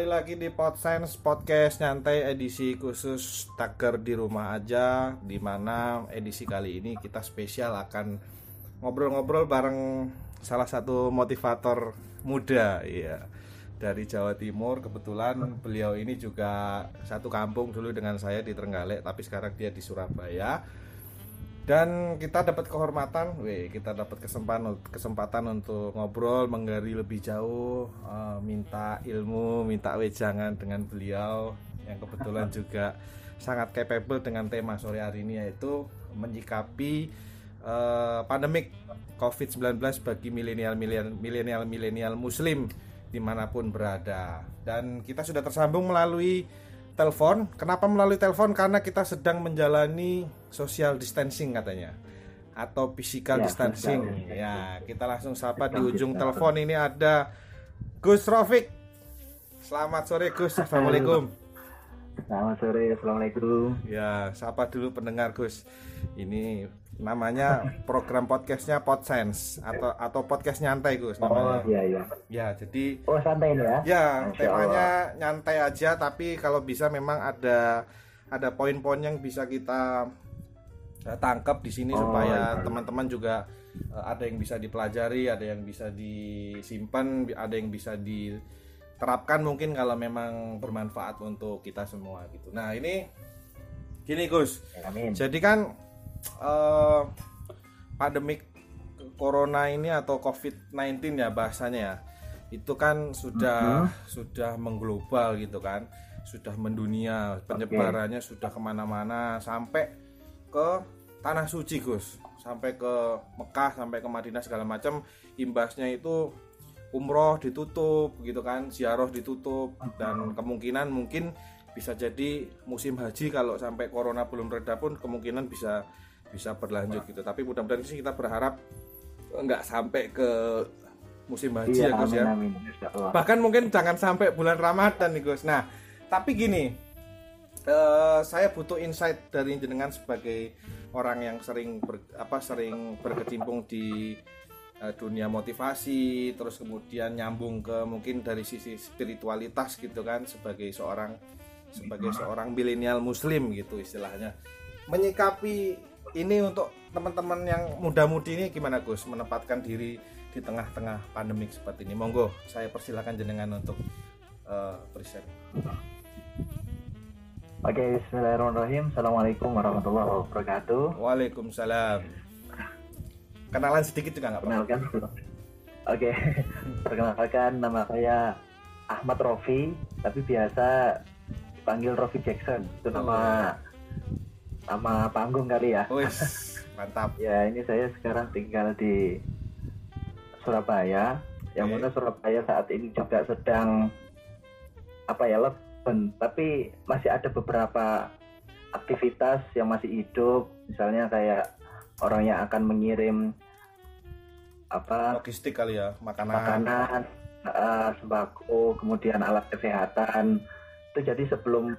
Kembali lagi di Podsense Podcast Nyantai edisi khusus Taker di rumah aja Di mana edisi kali ini kita spesial akan ngobrol-ngobrol bareng salah satu motivator muda ya dari Jawa Timur. Kebetulan beliau ini juga satu kampung dulu dengan saya di Trenggalek tapi sekarang dia di Surabaya dan kita dapat kehormatan, weh, kita dapat kesempatan kesempatan untuk ngobrol, menggali lebih jauh, uh, minta ilmu, minta wejangan dengan beliau yang kebetulan juga sangat capable dengan tema sore hari ini yaitu menyikapi uh, pandemik COVID-19 bagi milenial milenial milenial Muslim di mana pun berada. Dan kita sudah tersambung melalui telepon. Kenapa melalui telepon? Karena kita sedang menjalani social distancing katanya atau physical ya, distancing. Ya, kita langsung sapa di ujung telepon ini ada Gus Rofik. Selamat sore Gus. Assalamualaikum. Selamat sore. Assalamualaikum. Ya, sapa dulu pendengar Gus. Ini namanya program podcastnya Podsense atau atau podcast nyantai Gus namanya. Oh iya iya. Ya jadi. Oh santai ini ya. Ya temanya Allah. nyantai aja tapi kalau bisa memang ada ada poin-poin yang bisa kita uh, tangkap di sini oh, supaya iya. teman-teman iya. juga uh, ada yang bisa dipelajari, ada yang bisa disimpan, ada yang bisa diterapkan mungkin kalau memang bermanfaat untuk kita semua gitu. Nah ini gini Gus. Amin. Jadi kan uh, pandemik corona ini atau COVID-19 ya bahasanya ya. Itu kan sudah uh -huh. sudah mengglobal gitu kan. Sudah mendunia, penyebarannya okay. sudah ke mana-mana sampai ke tanah suci Gus sampai ke Mekah sampai ke Madinah segala macam imbasnya itu umroh ditutup gitu kan ziarah ditutup dan kemungkinan mungkin bisa jadi musim haji kalau sampai corona belum reda pun kemungkinan bisa bisa berlanjut gitu. Tapi mudah-mudahan sih kita berharap nggak sampai ke musim haji iya, ya Gus ya. amin, bahkan mungkin jangan sampai bulan Ramadan nih Gus. Nah tapi gini uh, saya butuh insight dari jenengan sebagai orang yang sering ber, apa sering berkecimpung di uh, dunia motivasi terus kemudian nyambung ke mungkin dari sisi spiritualitas gitu kan sebagai seorang sebagai seorang milenial muslim gitu istilahnya. Menyikapi ini untuk teman-teman yang muda-mudi ini gimana Gus menempatkan diri di tengah-tengah pandemik seperti ini monggo saya persilakan jenengan untuk uh, present Oke, Bismillahirrahmanirrahim. Assalamualaikum warahmatullahi wabarakatuh. Waalaikumsalam. Kenalan sedikit juga nggak Kenalkan. Oke, perkenalkan nama saya Ahmad Rofi, tapi biasa dipanggil Rofi Jackson. Itu nama oh sama panggung kali ya. Uish, mantap. ya ini saya sekarang tinggal di Surabaya. Yang mana Surabaya saat ini juga sedang apa ya leben, tapi masih ada beberapa aktivitas yang masih hidup, misalnya kayak orang yang akan mengirim apa logistik kali ya makanan makanan uh, sembako kemudian alat kesehatan itu jadi sebelum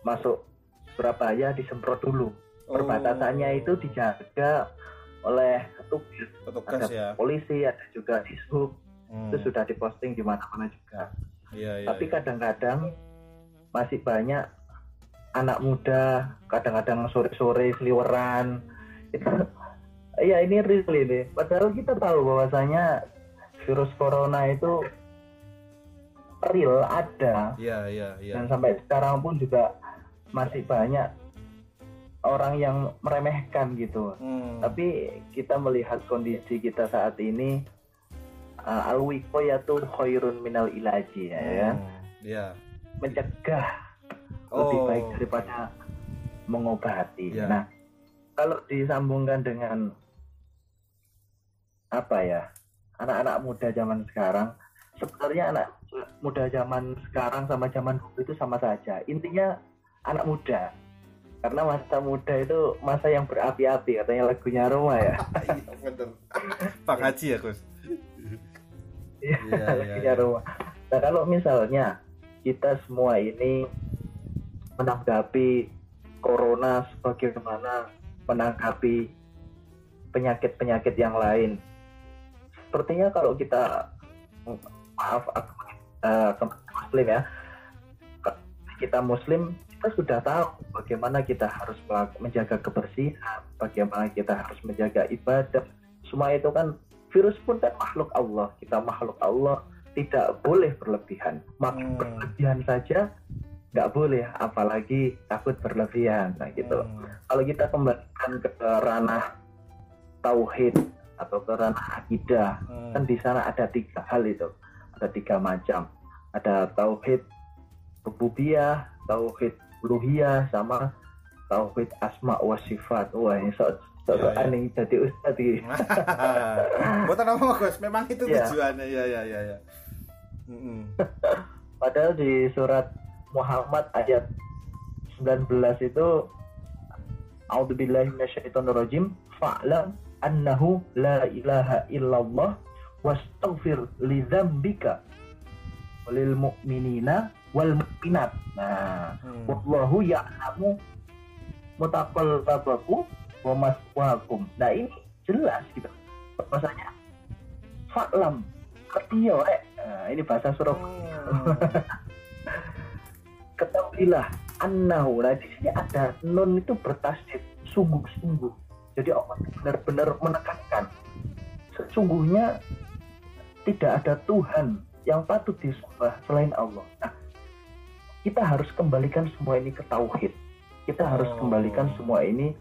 masuk Surabaya disemprot dulu. Oh. Perbatasannya itu dijaga oleh petugas, petugas ada ya. polisi, ada juga dishub. Hmm. Itu sudah diposting di mana-mana juga. Ya, ya, Tapi iya. kadang-kadang masih banyak anak muda, kadang-kadang sore-sore seliweran. Itu ya ini real ini. Padahal kita tahu bahwasanya virus corona itu real ada. Iya, iya, iya. Dan sampai sekarang pun juga masih banyak orang yang meremehkan gitu. Hmm. Tapi kita melihat kondisi kita saat ini uh, alwiko yaitu khairun minal ilaji ya, ya. hmm. ya. Mencegah oh. lebih baik daripada mengobati. Yeah. Nah, kalau disambungkan dengan apa ya? Anak-anak muda zaman sekarang sebenarnya anak muda zaman sekarang sama zaman dulu itu sama saja. Intinya anak muda. Karena masa muda itu masa yang berapi-api katanya lagunya Roma ya. Iya bener Pak Haji ya Gus? Iya ya, lagunya ya. Roma. Nah kalau misalnya kita semua ini menanggapi corona sebagaimana menanggapi penyakit-penyakit yang lain sepertinya kalau kita maaf aku uh, muslim ya. Kita muslim kita sudah tahu bagaimana kita harus menjaga kebersihan bagaimana kita harus menjaga ibadah semua itu kan virus pun kan makhluk Allah kita makhluk Allah tidak boleh berlebihan maka hmm. berlebihan saja nggak boleh apalagi takut berlebihan nah gitu hmm. kalau kita kembalikan ke ranah tauhid atau ke ranah akidah hmm. kan di sana ada tiga hal itu ada tiga macam ada tauhid rububiyah tauhid uluhiyah sama tauhid asma wa sifat. Wah ini so so ya, ya. nih jadi ustad ini. Buat apa Gus? Memang itu ya. tujuannya. Ya ya ya ya. Padahal di surat Muhammad ayat 19 itu A'udzubillahi minasyaitonirrajim fa'lam annahu la ilaha illallah wastaghfir li dzambika walil mu'minina wal mu'minat. Nah, hmm. wallahu ya'lamu mutaqallabakum wa maswaakum. Nah, ini jelas gitu. Bahasanya fa'lam ketiyo eh. Nah, ini bahasa surah. Hmm. Ketahuilah annahu. Nah, di sini ada nun itu bertasdid sungguh-sungguh. Jadi Allah benar-benar menekankan sesungguhnya tidak ada Tuhan yang patut disembah selain Allah. Nah, kita harus kembalikan semua ini ke tauhid. Kita harus oh. kembalikan semua ini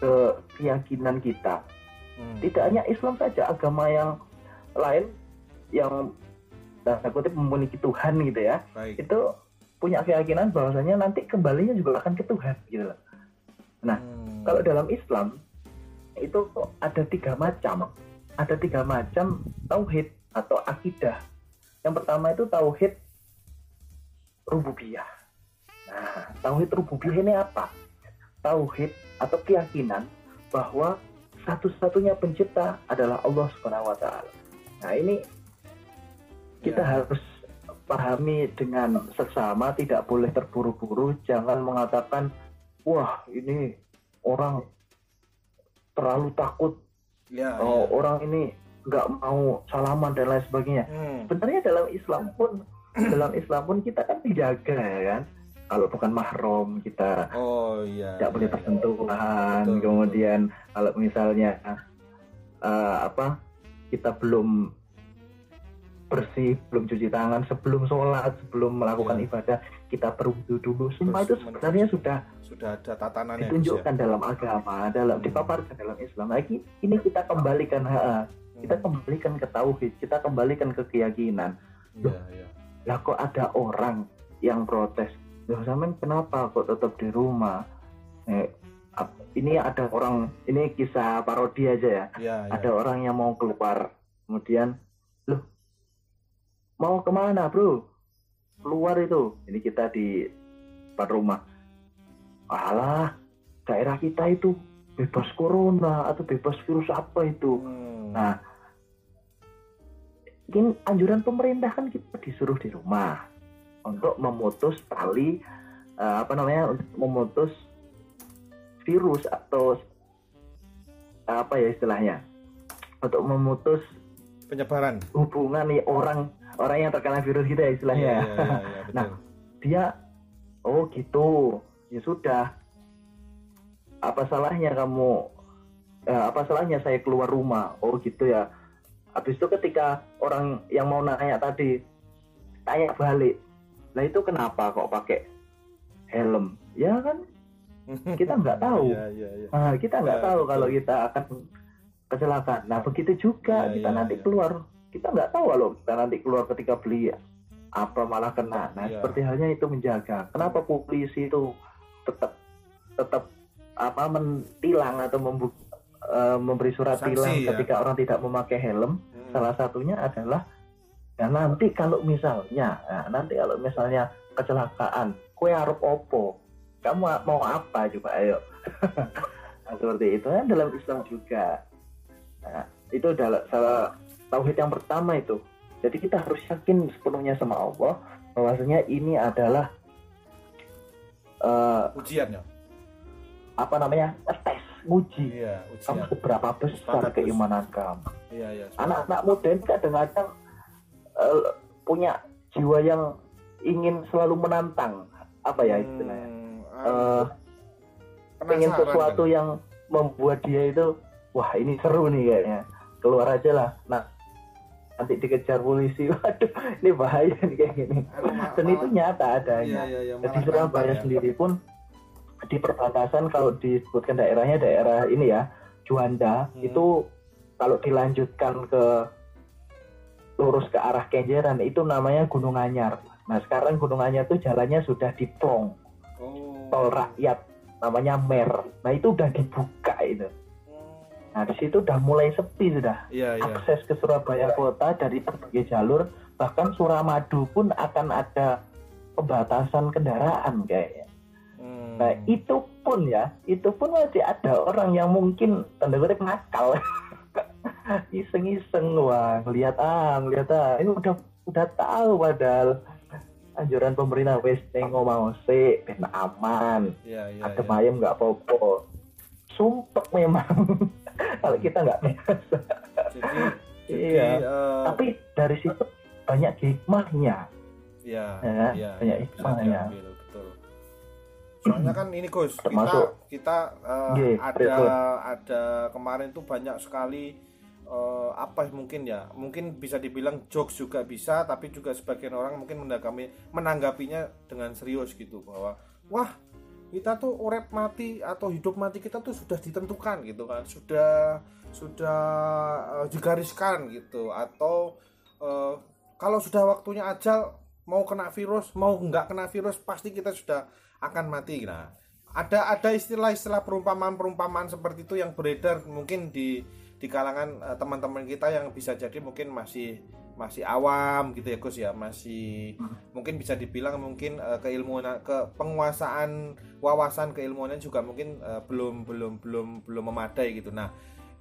ke keyakinan kita. Hmm. Tidak hanya Islam saja, agama yang lain yang tanda kutip memiliki Tuhan gitu ya, Baik. itu punya keyakinan bahwasanya nanti kembalinya juga akan ke Tuhan gitu Nah, hmm. kalau dalam Islam itu ada tiga macam, ada tiga macam tauhid atau akidah. Yang pertama itu tauhid rububiyah. Nah, tauhid rububiyah ini apa? Tauhid atau keyakinan bahwa satu-satunya pencipta adalah Allah Subhanahu wa taala. Nah, ini kita ya. harus pahami dengan seksama, tidak boleh terburu-buru, jangan mengatakan wah, ini orang terlalu takut. Ya, oh, ya. orang ini nggak mau salaman dan lain sebagainya. Hmm. Sebenarnya dalam Islam pun dalam Islam pun kita kan dijaga ya kan kalau bukan mahrom kita oh iya tidak iya, boleh iya. tersentuhan betul, kemudian betul. kalau misalnya uh, apa kita belum bersih belum cuci tangan sebelum sholat sebelum melakukan yeah. ibadah kita berwudu dulu semua Terus, itu sebenarnya sudah sudah ada tatanan ditunjukkan ya. dalam agama dalam hmm. dipaparkan dalam Islam lagi ini kita kembalikan ha, kita kembalikan ke tauhid kita kembalikan ke keyakinan. Yeah, yeah lah kok ada orang yang protes? Loh sampean kenapa kok tetap di rumah? Eh, ini ada orang ini kisah parodi aja ya, ya, ya. ada orang yang mau keluar. Kemudian loh mau ke mana bro? Keluar itu. Ini kita di depan rumah. Alah daerah kita itu bebas corona atau bebas virus apa itu hmm. nah mungkin anjuran pemerintah kan kita disuruh di rumah untuk memutus tali uh, apa namanya untuk memutus virus atau uh, apa ya istilahnya untuk memutus penyebaran hubungan nih orang orang yang terkena virus gitu ya istilahnya. Yeah, yeah, yeah, yeah, nah dia oh gitu ya sudah apa salahnya kamu uh, apa salahnya saya keluar rumah? Oh gitu ya. Habis itu ketika orang yang mau nanya tadi tanya balik lah itu kenapa kok pakai helm? Ya kan? Kita nggak tahu. Ya, ya, ya. Nah, kita nggak ya, tahu kalau kita akan kecelakaan. Nah begitu juga ya, kita ya, nanti keluar. Kita nggak tahu kalau kita nanti keluar ketika beli apa malah kena. Nah seperti halnya itu menjaga. Kenapa polisi itu tetap tetap apa mentilang atau membuka uh, memberi surat Sanksi, tilang ya? ketika orang tidak memakai helm. Hmm. salah satunya adalah ya nanti kalau misalnya ya, nanti kalau misalnya kecelakaan kue harus opo? Kamu mau apa coba ayo? Nah, seperti itu kan dalam Islam juga. Nah, itu adalah salah tauhid yang pertama itu. Jadi kita harus yakin sepenuhnya sama Allah bahwasanya ini adalah uh, ujiannya apa namanya tes nguji iya, kamu seberapa besar keimanan kamu. Iya, iya, anak-anak muda ini kadang-kadang uh, punya jiwa yang ingin selalu menantang. Apa ya istilahnya? Hmm, Eh, pengen sesuatu kan? yang membuat dia itu wah ini seru nih kayaknya. Keluar aja lah. Nah nanti dikejar polisi. Waduh ini bahaya nih kayak gini. Dan itu nyata iya, adanya. Iya, iya, Jadi malah Surabaya ya. sendiri pun di perbatasan kalau disebutkan daerahnya daerah ini ya Juanda Hmm. itu kalau dilanjutkan ke lurus ke arah Kenjeran itu namanya Gunung Anyar. Nah sekarang Gunung Anyar itu jalannya sudah diplong Oh. tol rakyat namanya Mer. Nah itu udah dibuka itu. Nah di situ udah mulai sepi sudah. Iya, iya. Akses ke Surabaya kota dari berbagai jalur bahkan Suramadu pun akan ada pembatasan kendaraan kayaknya. Hmm. Nah itu pun ya, itu pun masih ada orang yang mungkin tanda kutip nakal, iseng-iseng wah ngeliat ah ngeliat ah ini udah udah tahu padahal anjuran pemerintah wes tengo mau se ben aman, Iya, iya. adem iya. ayem nggak apa-apa. Sumpek memang kalau kita nggak biasa. Jadi, jadi Iya. eh, Tapi dari situ banyak hikmahnya. Iya, Ya, iya, banyak hikmahnya. betul. Soalnya kan ini Gus, kita Termasuk- kita eh, Iya, ada betul. ada kemarin tuh banyak sekali eh, apa mungkin ya, mungkin bisa dibilang jokes juga bisa, tapi juga sebagian orang mungkin menanggapi menanggapinya dengan serius gitu bahwa wah kita tuh urep mati atau hidup mati kita tuh sudah ditentukan gitu kan, sudah sudah eh, digariskan gitu atau eh, kalau sudah waktunya ajal mau kena virus mau nggak kena virus pasti kita sudah akan mati. Nah ada ada istilah-istilah perumpamaan-perumpamaan seperti itu yang beredar mungkin di di kalangan eh, teman-teman kita yang bisa jadi mungkin masih masih awam gitu ya Gus ya. Masih mungkin bisa dibilang mungkin eh, keilmuan ke penguasaan wawasan keilmuannya juga mungkin eh, belum belum belum belum memadai gitu. Nah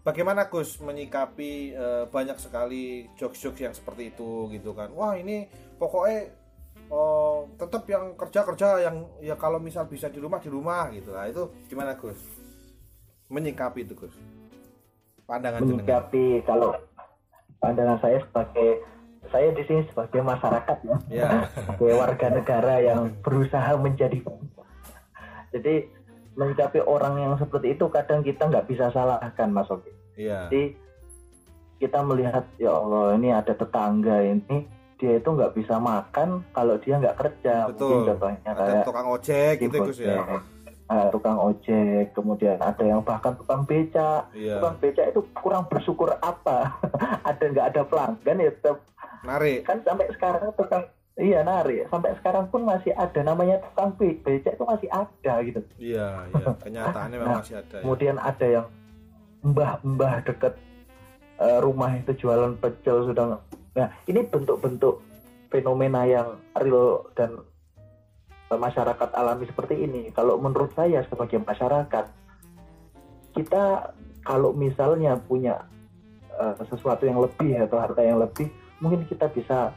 bagaimana Gus menyikapi eh, banyak sekali jokes-jokes yang seperti itu gitu kan? Wah ini pokoknya oh, tetap yang kerja-kerja yang ya kalau misal bisa di rumah di rumah gitu. Lah itu gimana Gus? Menyikapi itu Gus. Pandangan jenengan. Menyikapi kalau pandangan saya sebagai saya di sini sebagai masyarakat ya. Ya. Sebagai warga negara yang berusaha menjadi jadi menyikapi orang yang seperti itu kadang kita nggak bisa salahkan Mas Oki. Iya. Jadi kita melihat ya Allah ini ada tetangga ini dia itu nggak bisa makan kalau dia nggak kerja. Betul. mungkin contohnya ada kayak tukang ojek gitu Gus ya. eh, tukang ojek kemudian ada yang bahkan tukang beca iya. Tukang beca itu kurang bersyukur apa? Ada nggak ada pelanggan ya tetap narik. Kan sampai sekarang tukang iya narik. Sampai sekarang pun masih ada namanya tukang be- beca itu masih ada gitu. Iya iya. Kenyataannya memang masih ada ya. kemudian ada yang mbah-mbah deket eh, rumah itu jualan pecel sudah nah ini bentuk-bentuk fenomena yang real dan masyarakat alami seperti ini. Kalau menurut saya sebagai masyarakat kita kalau misalnya punya eh, sesuatu yang lebih atau harta yang lebih mungkin kita bisa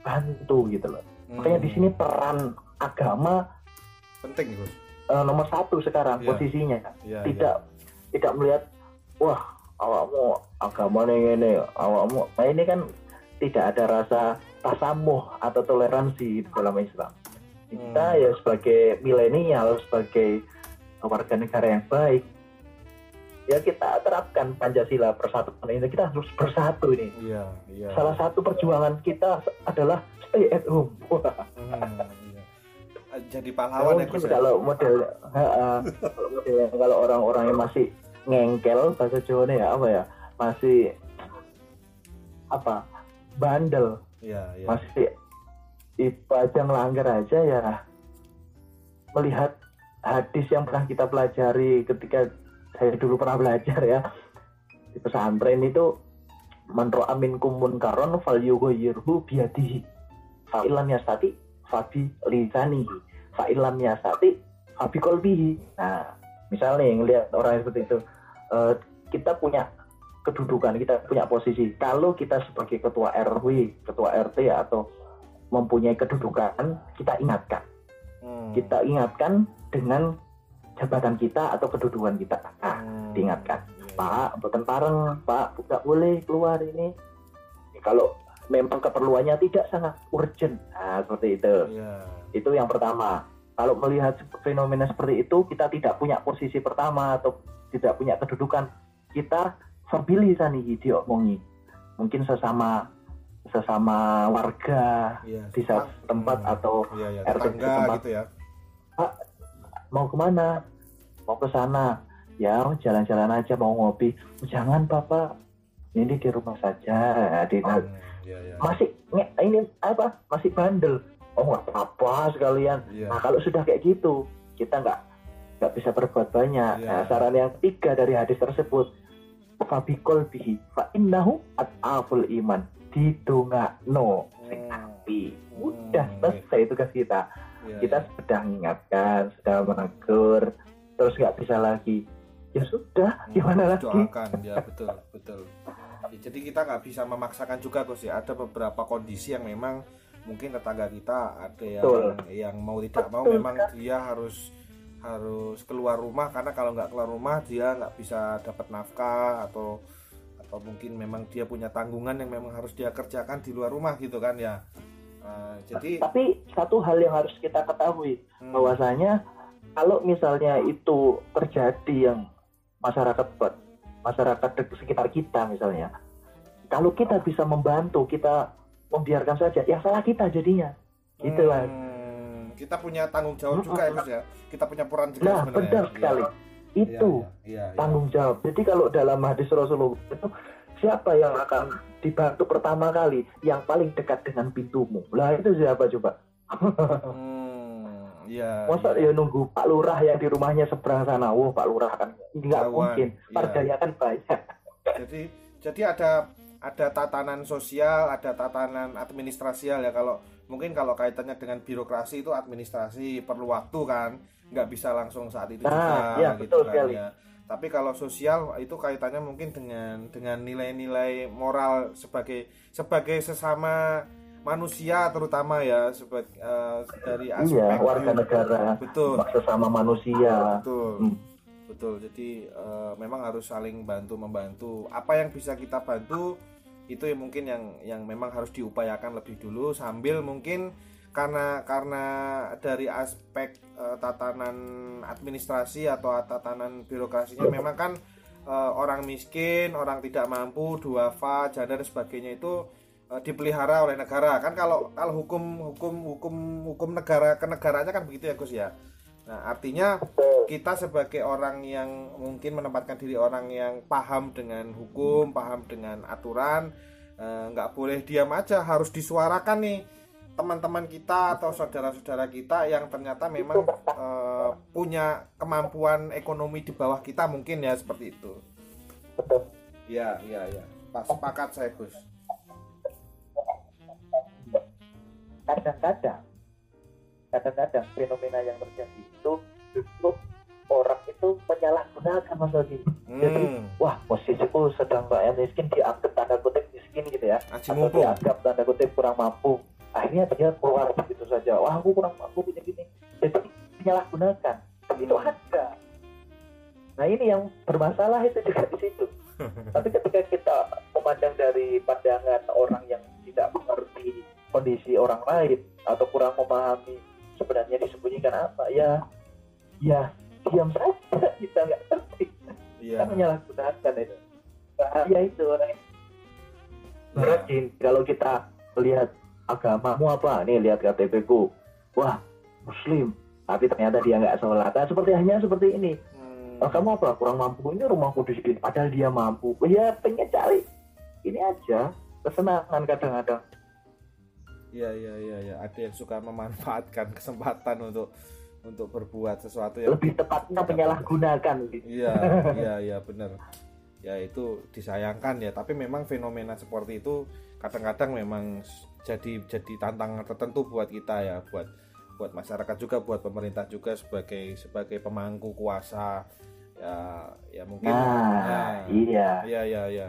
bantu gitu loh. Makanya di Hmm, sini peran agama penting Gus. eh, nomor satu sekarang Iya. posisinya. Iya tidak tidak melihat wah awakmu agama ini awakmu nah ini kan tidak ada rasa tasamuh atau toleransi di dalam Islam. Kita Hmm. ya sebagai milenial sebagai warga negara yang baik ya kita terapkan Pancasila persatuan ini. Kita harus bersatu ini. Iya iya. Salah satu perjuangan kita adalah stay at home. Hmm, iya. Jadi pahlawan ya Gus ya? kalau model kalau model kalau orang-orang yang masih ngengkel bahasa Jawa ya apa ya? Masih apa bandel. Iya iya. Masih itu aja ngelanggar aja ya. Melihat hadis yang pernah kita pelajari ketika saya dulu pernah belajar ya. Di pesantren itu menro amin kumun karon fal yughayyirhu biyadihi. Fa illam yastati fa bi lisanihi. Fa illam yastati fa bi qalbihi. Nah misalnya ngelihat orang seperti itu eh, kita punya kedudukan kita punya posisi kalau kita sebagai ketua RW ketua RT atau mempunyai kedudukan kita ingatkan Hmm. kita ingatkan dengan jabatan kita atau kedudukan kita nah Hmm, diingatkan. iya, iya. Pak, bukan pareng, Pak, nggak boleh keluar ini. Kalau memang keperluannya tidak sangat urgent. Nah, seperti itu. Iya. Itu yang pertama. Kalau melihat fenomena seperti itu, kita tidak punya posisi pertama atau tidak punya kedudukan. Kita sambil nih diomongi. Mungkin sesama sesama warga Iya. di satu tempat Hmm. atau Iya, iya. RT Tetangga setempat. gitu ya. mau ke mana? Mau ke sana. Ya jalan-jalan aja mau ngopi. Jangan papa, ini di rumah saja. Di Hmm, Iya, iya. masih ini apa? Masih bandel. Oh nggak apa-apa sekalian. Iya. Nah kalau sudah kayak gitu, kita nggak nggak bisa berbuat banyak. Iya. Nah, saran yang ketiga dari hadis tersebut, fabikol bihi fa innahu at'aful iman. Didongakno sing Hmm. api. Udah Hmm. selesai tugas kita. Iya, Kita iya. sudah mengingatkan, sudah menegur, terus nggak bisa lagi. Ya sudah, Hmm, gimana lagi? doakan ya betul betul Ya, jadi kita nggak bisa memaksakan juga Gus ya ada beberapa kondisi yang memang mungkin tetangga kita ada yang Betul. yang mau tidak mau Betul, memang dia harus harus keluar rumah karena kalau nggak keluar rumah dia nggak bisa dapat nafkah atau atau mungkin memang dia punya tanggungan yang memang harus dia kerjakan di luar rumah gitu kan ya. Eh, jadi Tapi satu hal yang harus kita ketahui, hmm, bahwasanya kalau misalnya itu terjadi yang masyarakat masyarakat di sekitar kita misalnya kalau kita bisa membantu kita membiarkan saja ya salah kita jadinya. Gitu lah hmm, kita punya tanggung jawab juga ya Gus ya. Kita punya peran juga nah sebenarnya. benar Iya. sekali. Iya, itu iya, iya, iya. tanggung jawab. Jadi kalau dalam hadis Rasulullah itu siapa yang akan dibantu pertama kali? Yang paling dekat dengan pintumu. Lah itu siapa coba? Hmm, masa iya. ya nunggu Pak Lurah yang di rumahnya seberang sana? Wah Pak Lurah kan nggak mungkin. iya. warganya kan banyak. Jadi jadi ada ada tatanan sosial, ada tatanan administrasial ya. Kalau mungkin kalau kaitannya dengan birokrasi itu administrasi perlu waktu kan, nggak bisa langsung saat itu Nah, juga iya, gitu betul kan sekali. ya. Tapi kalau sosial itu kaitannya mungkin dengan dengan nilai-nilai moral sebagai sebagai sesama manusia terutama ya sebagai eh, dari aspek iya warga negara betul. sesama manusia. Betul. Hmm. betul. Jadi eh, memang harus saling bantu membantu apa yang bisa kita bantu itu yang mungkin yang yang memang harus diupayakan lebih dulu sambil mungkin karena karena dari aspek eh, tatanan administrasi atau tatanan birokrasinya memang kan eh, orang miskin orang tidak mampu duafa janda dan sebagainya itu eh, dipelihara oleh negara. Kan kalau kalau hukum hukum hukum hukum negara kenegaraannya kan begitu ya Gus ya nah artinya kita sebagai orang yang mungkin menempatkan diri orang yang paham dengan hukum, paham dengan aturan, eh, nggak boleh diam aja, harus disuarakan nih teman-teman kita atau saudara-saudara kita yang ternyata memang eh, punya kemampuan ekonomi di bawah kita mungkin ya seperti itu. Ya, ya, ya. Pak sepakat saya Gus. kadang-kadang kadang-kadang fenomena yang terjadi itu justru orang itu menyalahgunakan masalah ini Jadi, Hmm, wah posisiku sedang mbak miskin dianggap tanda kutip miskin gitu ya. Aji atau mumpung. dianggap tanda kutip kurang mampu. Akhirnya dia keluar begitu saja. Wah aku kurang mampu gini gini jadi menyalahgunakan. Itu ada. Nah ini yang bermasalah itu juga di situ. Tapi ketika kita memandang dari pandangan orang yang tidak mengerti kondisi orang lain atau kurang memahami sebenarnya disembunyikan apa? Ya ya diam saja kita nggak ngerti. Iya. kan menyalahgunakan itu. Bahaya itu orang Nah, kalau kita lihat agamamu apa? Nih lihat KTP ku wah muslim. Tapi ternyata dia nggak sholat. Nah, seperti hanya seperti ini. Hmm, Oh, kamu apa? Kurang mampu? Ini rumahku di sini. Padahal dia mampu. Ya pengen cari. Ini aja. Kesenangan kadang-kadang Iya, iya, iya, iya. Ada yang suka memanfaatkan kesempatan untuk untuk berbuat sesuatu yang lebih tepatnya menyalahgunakan gitu. Iya, iya, iya benar. Ya itu disayangkan ya, tapi memang fenomena seperti itu kadang-kadang memang jadi jadi tantangan tertentu buat kita ya, buat buat masyarakat juga, buat pemerintah juga sebagai sebagai pemangku kuasa. Ya, ya mungkin nah ya, iya Ya, ya, ya.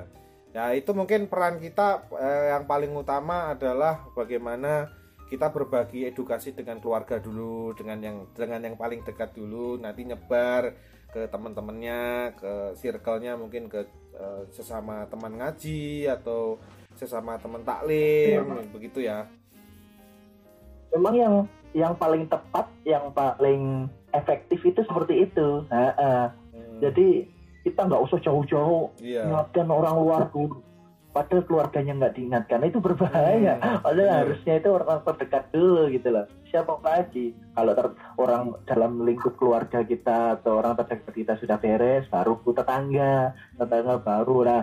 Ya, itu mungkin peran kita eh, yang paling utama adalah bagaimana kita berbagi edukasi dengan keluarga dulu, dengan yang dengan yang paling dekat dulu, nanti nyebar ke teman-temannya, ke circle-nya mungkin ke eh, sesama teman ngaji atau sesama teman taklim ya. begitu ya memang yang yang paling tepat yang paling efektif itu seperti itu nah, uh, hmm. jadi kita nggak usah jauh-jauh yeah. ingatkan orang luar dulu padahal keluarganya nggak diingatkan. Itu berbahaya. Hmm, padahal yeah. harusnya itu orang terdekat dulu gitu loh. Siapa lagi? Kalau ter, orang dalam lingkup keluarga kita atau orang terdekat kita sudah beres baru tetangga tetangga baru. Nah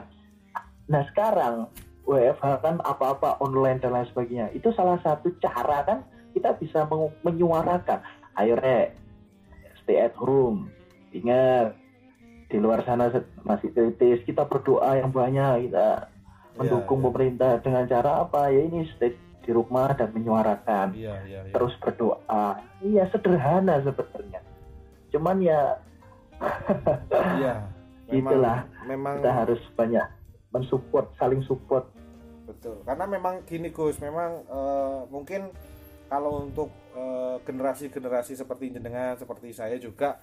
nah sekarang WFH kan apa-apa online dan lain sebagainya. Itu salah satu cara kan kita bisa menyuarakan. Ayo stay at home. Ingat di luar sana masih kritis. Kita berdoa yang banyak kita mendukung yeah, yeah. pemerintah dengan cara apa? Ya ini stay di rumah dan menyuarakan. Yeah, yeah, yeah. terus berdoa. Iya sederhana sebenarnya. Cuman ya yeah, memang, itulah. memang kita harus banyak mensupport saling support. Betul. Karena memang gini Gus memang uh, mungkin kalau untuk uh, generasi-generasi seperti jenengan seperti saya juga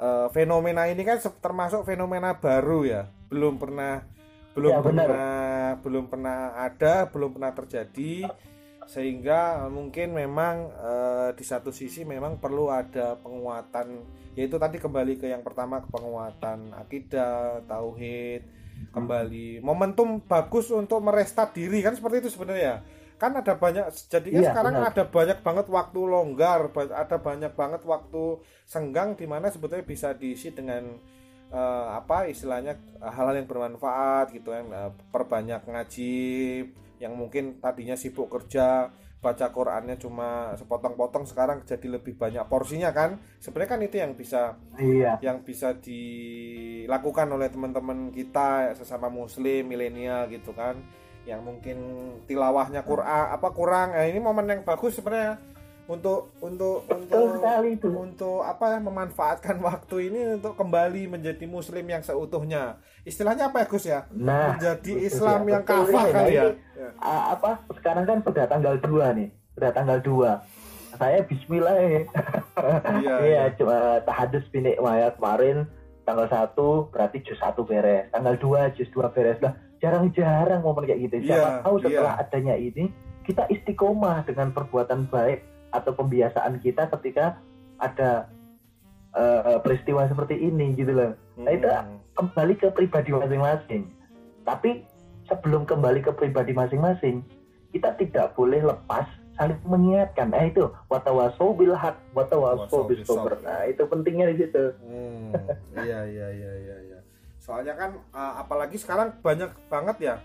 uh, fenomena ini kan termasuk fenomena baru ya. Belum pernah belum ya, pernah belum pernah ada belum pernah terjadi. Sehingga mungkin memang uh, di satu sisi memang perlu ada penguatan. Yaitu tadi kembali ke yang pertama ke penguatan akidah tauhid kembali momentum bagus untuk merestat diri. Kan seperti itu sebenarnya kan ada banyak jadi iya, sekarang benar. ada banyak banget waktu longgar ada banyak banget waktu senggang di mana sebetulnya bisa diisi dengan uh, apa istilahnya hal-hal yang bermanfaat gitu kan uh, perbanyak ngaji yang mungkin tadinya sibuk kerja baca Qurannya cuma sepotong-potong sekarang jadi lebih banyak porsinya kan sebenarnya kan itu yang bisa iya. yang bisa dilakukan oleh teman-teman kita sesama muslim milenial gitu kan yang mungkin tilawahnya Quran apa kurang. Eh, ini momen yang bagus sebenarnya untuk untuk untuk itu. untuk apa ya memanfaatkan waktu ini untuk kembali menjadi muslim yang seutuhnya. Istilahnya apa ya Gus ya? Nah, menjadi Islam ya. yang kafah kali ya? Apa sekarang kan sudah tanggal 2 nih sudah tanggal 2 saya Bismillah ya iya, iya. iya. cuma tahadus binik maya kemarin tanggal 1 berarti jus 1 beres. Tanggal 2 jus 2 beres. Lah jarang-jarang momen kayak gitu. Siapa yeah, tahu setelah yeah. adanya ini kita istiqomah dengan perbuatan baik atau pembiasaan kita ketika ada uh, peristiwa seperti ini gitu loh. Nah itu kembali ke pribadi masing-masing. Tapi sebelum kembali ke pribadi masing-masing kita tidak boleh lepas saling mengingatkan. Nah itu watawaso bil hak watawaso bis nah itu pentingnya di situ. Hmm, iya iya iya iya ya soalnya kan uh, apalagi sekarang banyak banget ya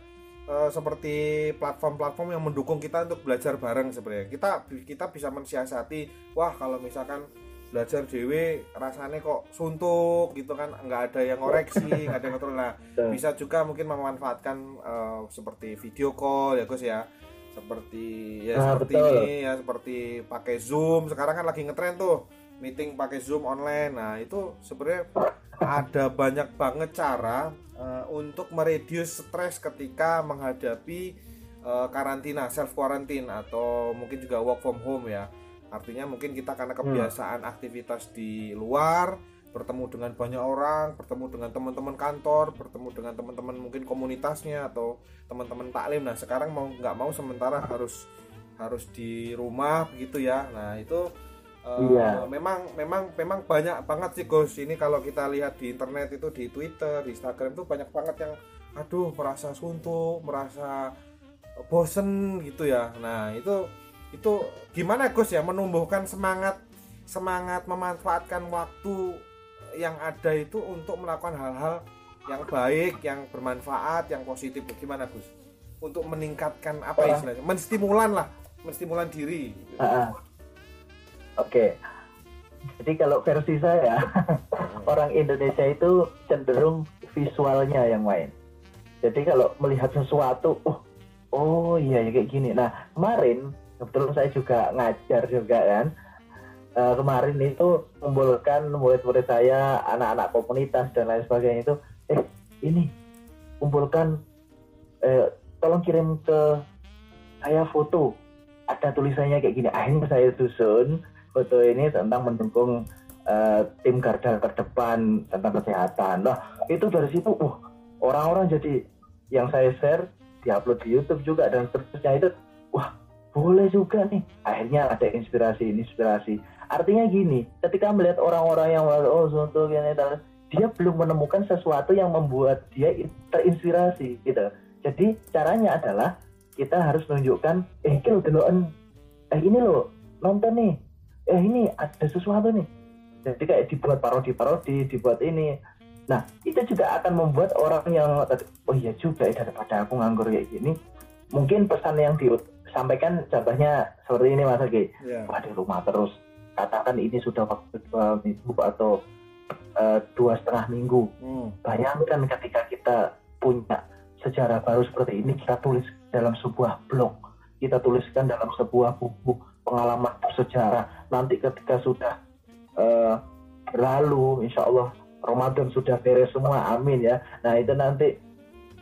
uh, seperti platform-platform yang mendukung kita untuk belajar bareng sebenarnya. Kita kita bisa mensiasati wah kalau misalkan belajar dewe rasanya kok suntuk gitu kan. Nggak ada yang ngoreksi nggak ada yang ngatur nah bisa juga mungkin memanfaatkan uh, seperti video call ya Gus ya. Seperti ya nah, seperti betul. ini ya seperti pakai zoom. Sekarang kan lagi ngetren tuh meeting pakai zoom online nah itu sebenarnya ada banyak banget cara uh, untuk meredius stres ketika menghadapi uh, karantina self quarantine atau mungkin juga work from home ya artinya mungkin kita karena hmm. kebiasaan hmm. aktivitas di luar bertemu dengan banyak orang, bertemu dengan teman-teman kantor, bertemu dengan teman-teman mungkin komunitasnya atau teman-teman taklim. Nah sekarang mau nggak mau sementara harus harus di rumah begitu ya. Nah itu Uh, iya. Memang memang memang banyak banget sih Gus. Ini kalau kita lihat di internet itu di Twitter, di Instagram itu banyak banget yang aduh merasa suntuk, merasa bosen gitu ya. Nah, itu itu gimana Gus ya menumbuhkan semangat semangat memanfaatkan waktu yang ada itu untuk melakukan hal-hal yang baik, yang bermanfaat, yang positif. Gimana Gus? Untuk meningkatkan apa istilahnya? Menstimulan lah, menstimulan diri. Uh -uh Oke. Jadi kalau versi saya orang Indonesia itu cenderung visualnya yang main. Jadi kalau melihat sesuatu, oh, oh iya ya kayak gini. Nah kemarin kebetulan saya juga ngajar juga kan. Uh, kemarin itu mengumpulkan murid-murid saya, anak-anak komunitas dan lain sebagainya itu, eh ini kumpulkan, eh, tolong kirim ke saya foto. Ada tulisannya kayak gini. Akhirnya saya susun foto ini tentang mendukung uh, tim garda terdepan tentang kesehatan. Nah itu dari situ, uh, orang-orang jadi yang saya share diupload di YouTube juga dan seterusnya itu wah boleh juga nih. Akhirnya ada inspirasi inspirasi. Artinya gini ketika melihat orang-orang yang oh untuk ini dia belum menemukan sesuatu yang membuat dia terinspirasi gitu. Jadi caranya adalah kita harus menunjukkan eh deloan eh ini loh nonton nih eh ini ada sesuatu nih. Jadi kayak dibuat parodi-parodi dibuat ini. Nah itu juga akan membuat orang yang oh iya juga ya daripada aku nganggur kayak gini. Mungkin pesan yang disampaikan contohnya seperti ini mas Agi yeah. wah di rumah terus. Katakan ini sudah waktu dua minggu atau uh, dua setengah minggu. Hmm. bayangkan ketika kita punya sejarah baru seperti ini kita tulis dalam sebuah blog kita tuliskan dalam sebuah buku pengalaman bersejarah. Nanti ketika sudah uh, berlalu insya Allah Ramadan sudah beres semua amin ya. Nah itu nanti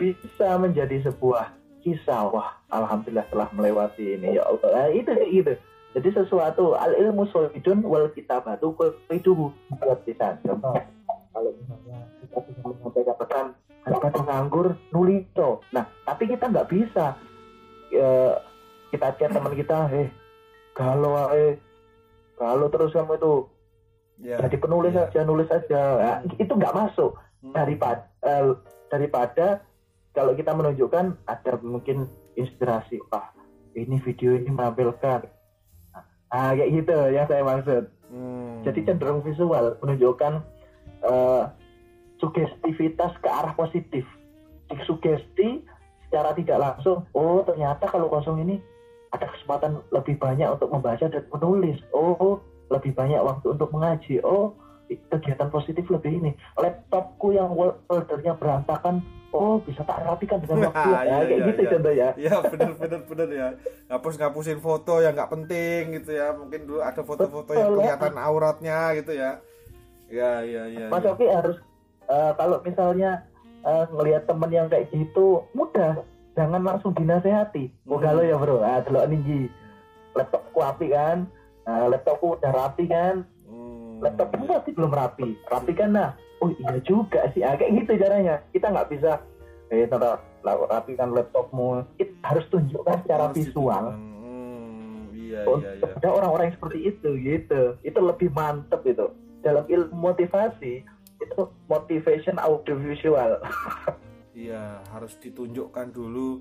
bisa menjadi sebuah kisah. Wah alhamdulillah telah melewati ini ya Allah. Nah, itu itu. Jadi sesuatu al ilmu solidun wal kitabatu itu buat bisa contoh kalau misalnya kita bisa menyampaikan pesan daripada nganggur nulito. Nah tapi kita nggak bisa ya, kita chat teman kita eh kalau eh kalau terus kamu itu yeah. jadi penulis yeah. aja nulis aja ya, itu nggak masuk hmm. daripada uh, daripada kalau kita menunjukkan ada mungkin inspirasi wah ini video ini menampilkan ah kayak gitu ya saya maksud hmm. jadi cenderung visual menunjukkan uh, sugestivitas ke arah positif sugesti secara tidak langsung oh ternyata kalau kosong ini ada kesempatan lebih banyak untuk membaca dan menulis. Oh, lebih banyak waktu untuk mengaji. Oh, kegiatan positif lebih ini. Laptopku yang foldernya berantakan, oh bisa tak rapikan dengan waktu. Nah, ya, iya, kayak iya, gitu iya. contoh ya. Iya, benar benar benar ya. Ngapus ngapusin foto yang nggak penting gitu ya. Mungkin dulu ada foto-foto yang kelihatan ya. auratnya gitu ya. Ya, iya, iya. Mas ya. Oki harus uh, kalau misalnya uh, ngelihat temen yang kayak gitu mudah jangan langsung dinasehati. Oh hmm. ya bro. Ah delok tinggi laptopku api kan? Nah, laptopku udah rapi kan? Hmm. laptopku masih belum rapi. Rapi kan nah? Oh iya juga sih. Ah, kayak gitu caranya. Kita nggak bisa eh tata rapikan laptopmu? Kita harus tunjukkan secara visual hmm, iya, iya, iya. ada orang-orang yang seperti itu gitu. Itu lebih mantep itu. Dalam ilmu motivasi itu motivation audiovisual Iya, harus ditunjukkan dulu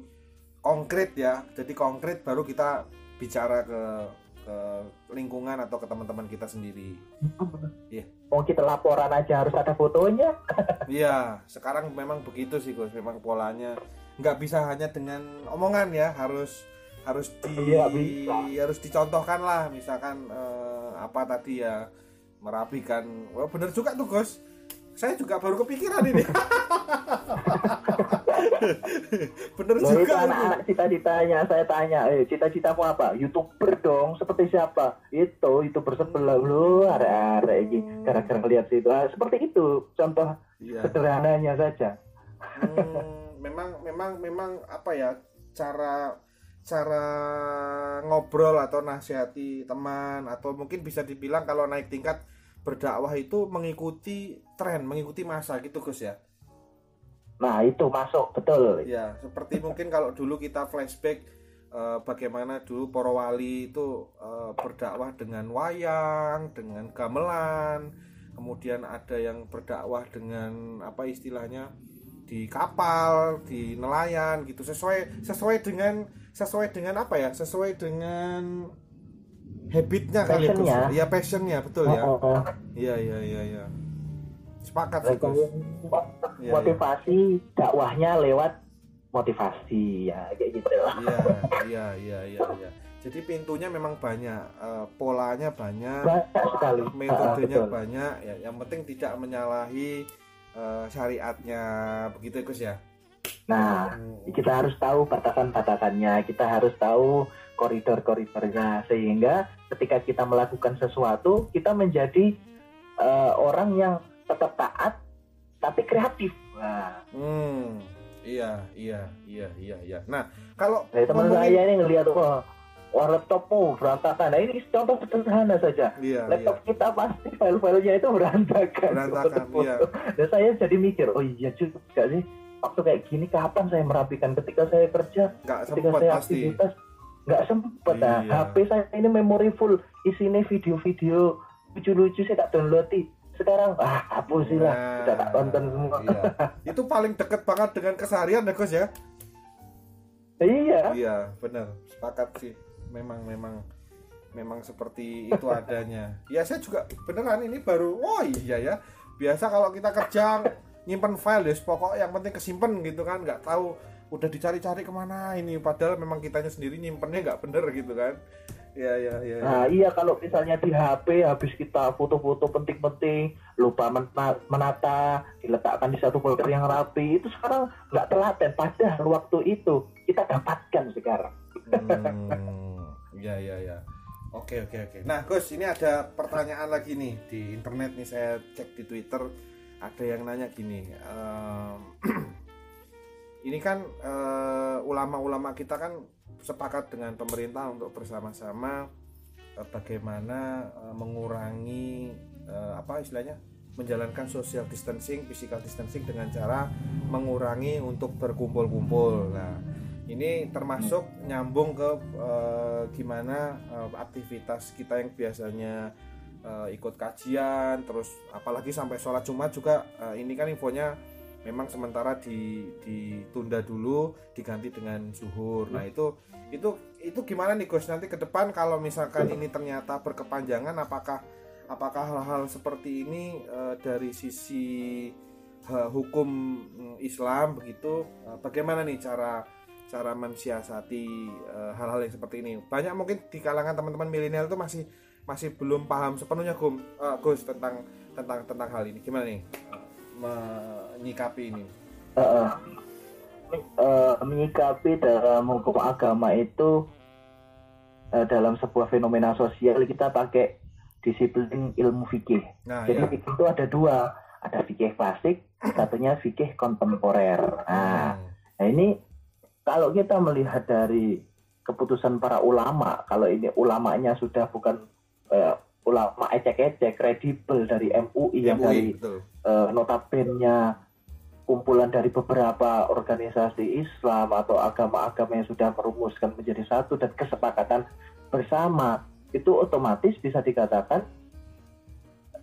konkret ya. Jadi konkret baru kita bicara ke ke lingkungan atau ke teman-teman kita sendiri. Iya. Oh kita laporan aja harus ada fotonya. Iya, sekarang memang begitu sih Gus. Memang polanya nggak bisa hanya dengan omongan ya, harus harus di iya, harus dicontohkan lah. Misalkan eh, apa tadi ya merapikan. Wah bener juga tuh Gus saya juga baru kepikiran ini. Bener Loh, juga. anak-anak cita-citanya saya tanya, eh cita-citamu apa? Youtuber dong, seperti siapa? Itu, itu bersebelah lu, ada-ada ini gara-gara lihat situ. Ah, seperti itu contoh iya. sederhananya saja. Hmm, memang, memang, memang apa ya cara cara ngobrol atau nasihati teman atau mungkin bisa dibilang kalau naik tingkat berdakwah itu mengikuti tren, mengikuti masa gitu Gus ya. Nah, itu masuk betul. Ya, seperti mungkin kalau dulu kita flashback eh, bagaimana dulu para wali itu eh, berdakwah dengan wayang, dengan gamelan, kemudian ada yang berdakwah dengan apa istilahnya di kapal, di nelayan gitu sesuai sesuai dengan sesuai dengan apa ya? Sesuai dengan habitnya kali ya iya passionnya betul ya. Oh, oh, oh. iya iya iya iya. Sepakat sih ya, motivasi ya. dakwahnya lewat motivasi ya kayak gitu. Iya iya iya iya iya. Jadi pintunya memang banyak uh, polanya banyak banyak sekali. metodenya uh, banyak ya. Yang penting tidak menyalahi uh, syariatnya. Begitu Gus ya? Nah hmm. kita harus tahu batasan-batasannya. Kita harus tahu koridor-koridornya. Sehingga ketika kita melakukan sesuatu kita menjadi uh, orang yang tetap taat tapi kreatif. Nah. Hmm. Iya, iya, iya, iya, iya. Nah, kalau nah, teman ngomongin... saya ini ngelihat wah, wah laptopmu berantakan. Nah, ini contoh sederhana saja. Iya, Laptop iya. kita pasti file-filenya itu berantakan. Berantakan, iya. Dan saya jadi mikir, oh iya juga sih waktu kayak gini kapan saya merapikan ketika saya kerja nggak ketika sempat saya pasti aktivitas nggak sempet nah Iya. HP saya ini memori full. Isinya video-video lucu-lucu saya tak download sekarang ah hapus sih lah. Nah, udah tak tonton semua. iya. itu paling deket banget dengan keseharian ya Gus ya? Iya. Iya benar sepakat sih. Memang memang memang seperti itu adanya. Ya saya juga beneran ini baru oh iya ya. Biasa kalau kita kerja nyimpen file ya pokok yang penting kesimpan gitu kan. Nggak tahu udah dicari-cari ke mana ini padahal memang kitanya sendiri nyimpennya nggak bener gitu kan ya ya ya, ya. Nah iya kalau misalnya di HP habis kita foto-foto penting-penting lupa mena- menata diletakkan di satu folder yang rapi itu sekarang nggak telaten padahal waktu itu kita dapatkan sekarang. Hmm, ya ya ya. Oke oke oke. Nah Gus ini ada pertanyaan lagi nih di internet nih saya cek di Twitter ada yang nanya gini. ehm, ini kan eh, ulama-ulama kita kan sepakat dengan pemerintah untuk bersama-sama eh, bagaimana eh, mengurangi eh, apa istilahnya menjalankan social distancing, physical distancing dengan cara mengurangi untuk berkumpul-kumpul. Nah, ini termasuk nyambung ke eh, gimana eh, aktivitas kita yang biasanya eh, ikut kajian, terus apalagi sampai sholat Jumat juga ini kan infonya memang sementara di, ditunda dulu, diganti dengan zuhur. Nah itu itu itu gimana nih Gus nanti ke depan kalau misalkan ini ternyata berkepanjangan, apakah apakah hal-hal seperti ini eh, dari sisi eh, hukum mm, Islam begitu, eh, bagaimana nih cara cara mensiasati hal-hal yang seperti ini. Banyak mungkin di kalangan teman-teman milenial itu masih masih belum paham sepenuhnya Gus tentang tentang tentang hal ini. Gimana nih eh, menyikapi ini? Eh, eh, menyikapi dalam hukum agama itu eh, dalam sebuah fenomena sosial kita pakai disiplin ilmu fikih. Nah, Jadi ya. fikih itu ada dua, ada fikih klasik, satunya fikih kontemporer. Nah, Hmm. Nah ini kalau kita melihat dari keputusan para ulama, kalau ini ulamanya sudah bukan eh, ulama ecek-ecek, kredibel dari MUI yang MUI, dari betul. eh, notabene kumpulan dari beberapa organisasi Islam atau agama-agama yang sudah merumuskan menjadi satu dan kesepakatan bersama itu otomatis bisa dikatakan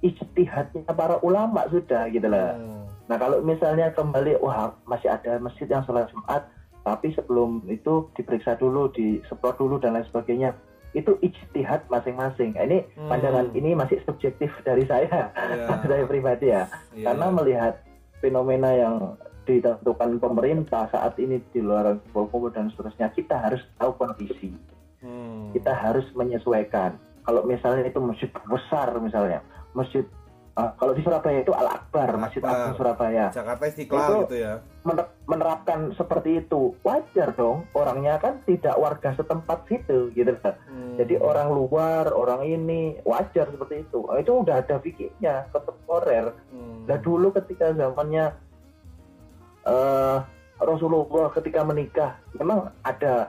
ijtihadnya para ulama sudah gitu lah. Hmm. Nah kalau misalnya kembali, wah masih ada masjid yang sholat Jumat, tapi sebelum itu diperiksa dulu, disemprot dulu dan lain sebagainya. Itu ijtihad masing-masing. Nah, ini Hmm. pandangan ini masih subjektif dari saya, Ya, saya pribadi ya. ya, Karena melihat fenomena yang ditentukan pemerintah saat ini di luar kumpul dan seterusnya, kita harus tahu kondisi. Hmm. Kita harus menyesuaikan. Kalau misalnya itu masjid besar misalnya, masjid ah, kalau di Surabaya itu Al Akbar, Masjid. Agung Surabaya Jakarta Istiqlal Itu- gitu ya. mener- menerapkan seperti itu wajar dong orangnya kan tidak warga setempat situ gitu kan. Hmm. jadi orang luar orang ini wajar seperti itu Oh, itu udah ada fikihnya kontemporer Hmm. nah dulu ketika zamannya eh, Rasulullah ketika menikah memang ada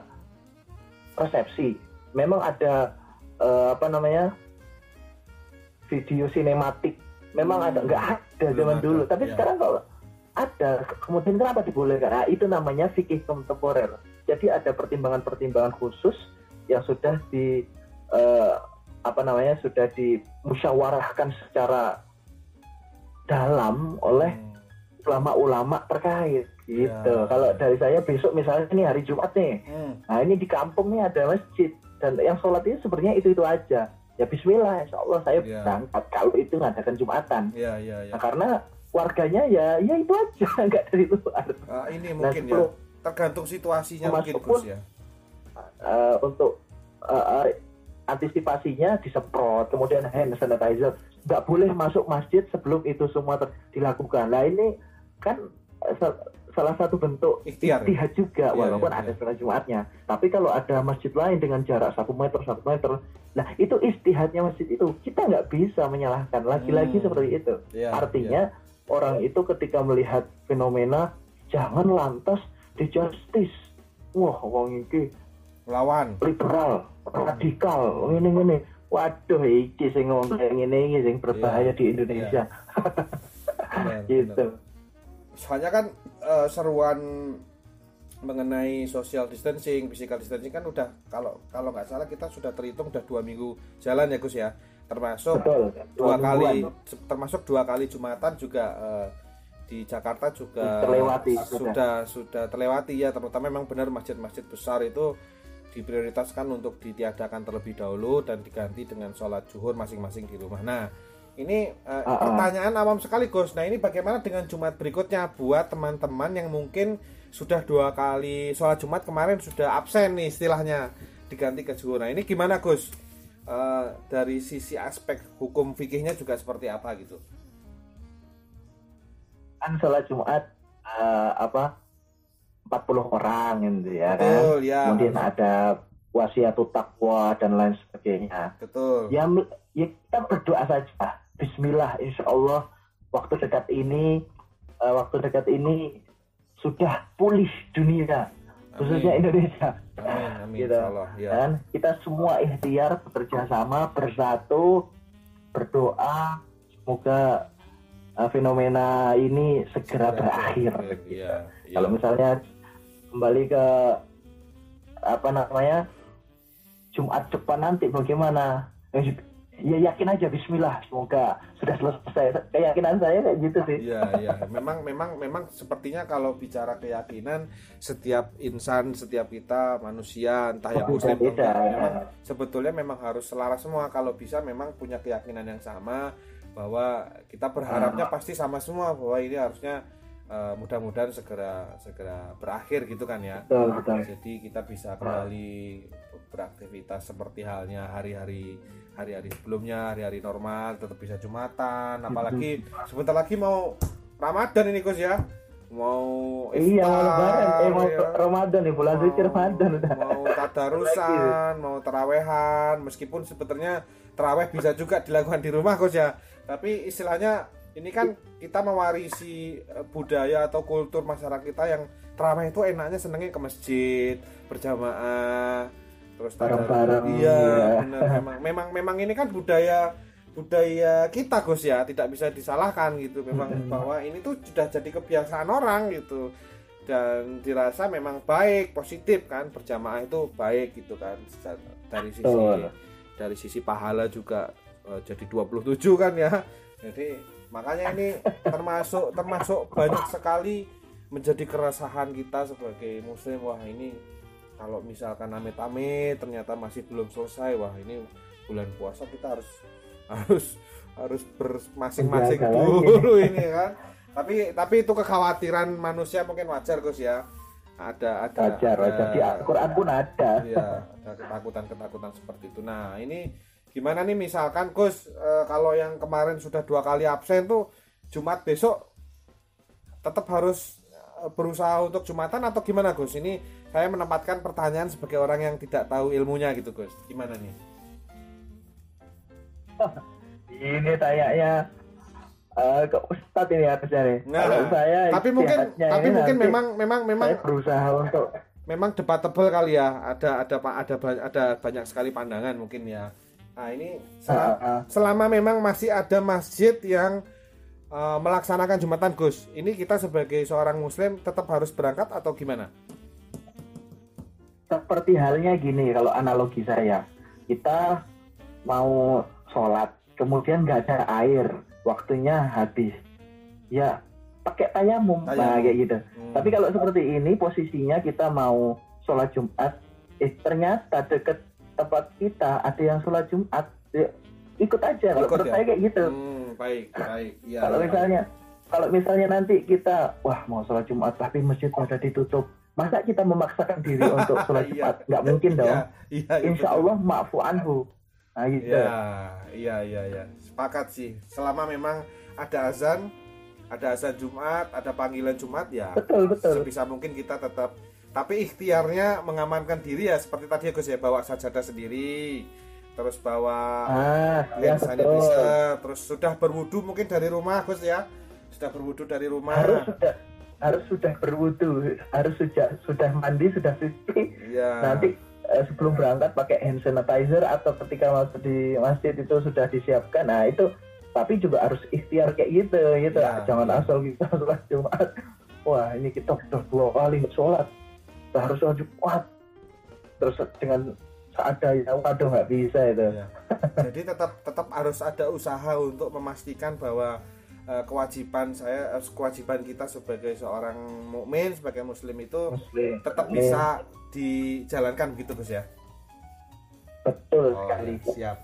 resepsi memang ada eh, apa namanya video sinematik memang Hmm. ada nggak ada Belum zaman ada, dulu tapi ya. sekarang kalau ada kemudian kenapa dibolehkan nah, itu namanya fikih kontemporer jadi ada pertimbangan-pertimbangan khusus yang sudah di eh, apa namanya sudah dimusyawarahkan secara dalam oleh Hmm. ulama-ulama terkait gitu. Ya. Kalau dari saya besok misalnya ini hari Jumat nih, Hmm. nah ini di kampung nih ada masjid dan yang sholat itu sebenarnya itu itu aja. Ya Bismillah, Insya Allah saya Ya. berangkat kalau itu ngadakan Jumatan. Ya, ya, ya. Nah, karena warganya ya ya itu aja nggak dari luar. Ah, ini Nah, mungkin ya. sebelum- Tergantung situasinya mungkin pun- Gus ya. eh, untuk eh, eh, antisipasinya disemprot, kemudian hand sanitizer. Nggak boleh masuk masjid sebelum itu semua dilakukan. Nah ini kan salah satu bentuk Ikhtiar. istihad juga, Iya, walaupun iya, ada iya. sholat Jumatnya. Tapi kalau ada masjid lain dengan jarak satu meter, satu meter, nah itu istihadnya masjid itu kita nggak bisa menyalahkan. Lagi-lagi Hmm. seperti itu. Ya, Artinya orang itu ketika melihat fenomena jangan lantas di justice. Wah, wong iki ya. lawan. liberal, radikal, ini ini. Waduh, iki sing ngomong kayak iki sing berbahaya Iya, di Indonesia. Benar, gitu. benar. soalnya kan uh, seruan mengenai social distancing, physical distancing kan udah kalau kalau nggak salah kita sudah terhitung udah dua minggu jalan ya Gus ya, termasuk Betul, dua kali termasuk dua kali jumatan juga uh, di Jakarta juga Terlewati, sudah sudah terlewati ya. Terutama memang benar masjid-masjid besar itu diprioritaskan untuk ditiadakan terlebih dahulu dan diganti dengan sholat zuhur masing-masing di rumah. Nah ini uh, Ah, ah. pertanyaan awam sekali Gus. Nah ini bagaimana dengan Jumat berikutnya buat teman-teman yang mungkin sudah dua kali sholat Jumat kemarin sudah absen nih istilahnya diganti ke zuhur. Nah ini gimana Gus? Eh, dari sisi aspek hukum fikihnya juga seperti apa gitu? kan sholat Jumat eh, apa 40 orang gitu ya kan Betul ya. kemudian ada wasiatut takwa dan lain sebagainya Betul. ya, ya kita berdoa saja Bismillah Insya Allah waktu dekat ini eh, waktu dekat ini sudah pulih dunia khususnya. Indonesia Amin, amin. Gitu. Allah, ya. dan kita semua ikhtiar bekerja sama bersatu berdoa semoga uh, fenomena ini segera berakhir Iya, iya. kalau misalnya kembali ke apa namanya Jumat depan nanti bagaimana ya yakin aja Bismillah semoga sudah selesai keyakinan saya kayak gitu sih Iya, iya. Memang memang memang sepertinya kalau bicara keyakinan setiap insan, setiap kita manusia entah yang muslim ya. memang sebetulnya memang harus selaras semua kalau bisa memang punya keyakinan yang sama bahwa kita berharapnya Ah. pasti sama semua bahwa ini harusnya eh, mudah-mudahan segera segera berakhir gitu kan ya. betul betul Jadi kita bisa kembali beraktivitas seperti halnya hari-hari hari-hari sebelumnya, hari-hari normal, tetap bisa jumatan. Apalagi sebentar lagi mau Ramadan ini Gus ya. Mau iya mau lebaran eh mau ya. Ramadan nih bulan suci Ramadan udah mau tadarusan, mau terawehan, meskipun sebetulnya teraweh bisa juga dilakukan di rumah Gus ya. Tapi istilahnya ini kan kita mewarisi eh, budaya atau kultur masyarakat kita yang teraweh itu enaknya senengnya ke masjid berjamaah terus. Bareng-bareng, Iya, benar. Memang memang memang ini kan budaya budaya kita Gus ya, tidak bisa disalahkan gitu. Memang Mm-mm. bahwa ini tuh sudah jadi kebiasaan orang gitu. Dan dirasa memang baik positif kan. Berjamaah itu baik gitu kan. Dari sisi Betul. dari sisi pahala juga eh, jadi 27 kan ya. Jadi makanya ini termasuk termasuk banyak sekali menjadi keresahan kita sebagai muslim. Wah ini kalau misalkan amit-amit ternyata masih belum selesai wah ini bulan puasa kita harus harus harus bermasing-masing dulu ini kan tapi tapi itu kekhawatiran manusia mungkin wajar Gus ya. Ada ada wajar wajar. Di ada- Al-Quran pun ada. Iya, ada ketakutan-ketakutan seperti itu. Nah, ini gimana nih misalkan Gus eh, kalau yang kemarin sudah dua kali absen tuh Jumat besok tetap harus eh, berusaha untuk Jumatan atau gimana Gus? Ini saya menempatkan pertanyaan sebagai orang yang tidak tahu ilmunya gitu Gus. Gimana nih? ini kayaknya eh, ke Ustadz ini harusnya nih Nah, kalau saya Tapi mungkin tapi mungkin memang memang memang saya berusaha untuk memang debatable kali ya. Ada ada pak ada ada banyak sekali pandangan mungkin ya. Nah, ini sel- Ah, ah. selama memang masih ada masjid yang uh, melaksanakan Jumatan Gus, ini kita sebagai seorang muslim tetap harus berangkat atau gimana? Seperti halnya gini kalau analogi saya kita mau sholat kemudian nggak ada air waktunya habis ya pakai tayamum nah kayak gitu Hmm. tapi kalau seperti ini posisinya kita mau sholat Jumat eh ternyata deket tempat kita ada yang sholat Jumat ya, ikut aja kalau menurut ya? saya kayak gitu Hmm, baik, baik. Ya, kalau ya. misalnya kalau misalnya nanti kita wah mau sholat Jumat tapi masjid pada ditutup masa kita memaksakan diri untuk sholat Iya. Jumat nggak mungkin dong Iya, iya, iya, Insya betul. Allah maafu anhu nah gitu Iya, iya, iya, iya. Sepakat sih. Selama memang ada azan, ada azan Jumat, ada panggilan Jumat ya. betul betul sebisa mungkin kita tetap tapi ikhtiarnya mengamankan diri ya seperti tadi ya Gus ya bawa sajadah sendiri terus bawa ah ya hand betul sanitizer terus sudah berwudu mungkin dari rumah Gus ya sudah berwudu dari rumah harus sudah harus sudah berwudu harus sudah sudah mandi sudah suci. Iya. nanti eh, sebelum berangkat pakai hand sanitizer atau ketika masuk di masjid itu sudah disiapkan. Nah itu tapi juga harus ikhtiar kayak gitu gitu. Ya, jangan ya. asal kita sholat Jumat. Wah ini kita udah dua kali sholat. Kita harus sholat Jumat. Terus dengan seadanya waduh nggak bisa itu. Iya. Jadi tetap tetap harus ada usaha untuk memastikan bahwa eh, kewajiban saya eh, kewajiban kita sebagai seorang mukmin sebagai muslim itu Muslim. tetap Amin. bisa dijalankan begitu Gus ya. betul Oh, sekali siap.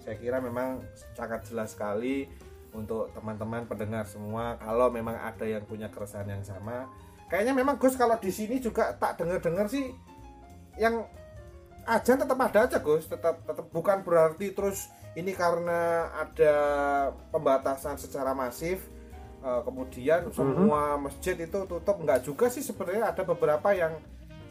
Saya kira memang sangat jelas sekali untuk teman-teman pendengar semua kalau memang ada yang punya keresahan yang sama. Kayaknya memang Gus kalau di sini juga tak dengar-dengar sih yang ajan tetap ada aja Gus, tetap tetap bukan berarti terus ini karena ada pembatasan secara masif eh, kemudian semua masjid itu tutup. Enggak juga sih sebenarnya ada beberapa yang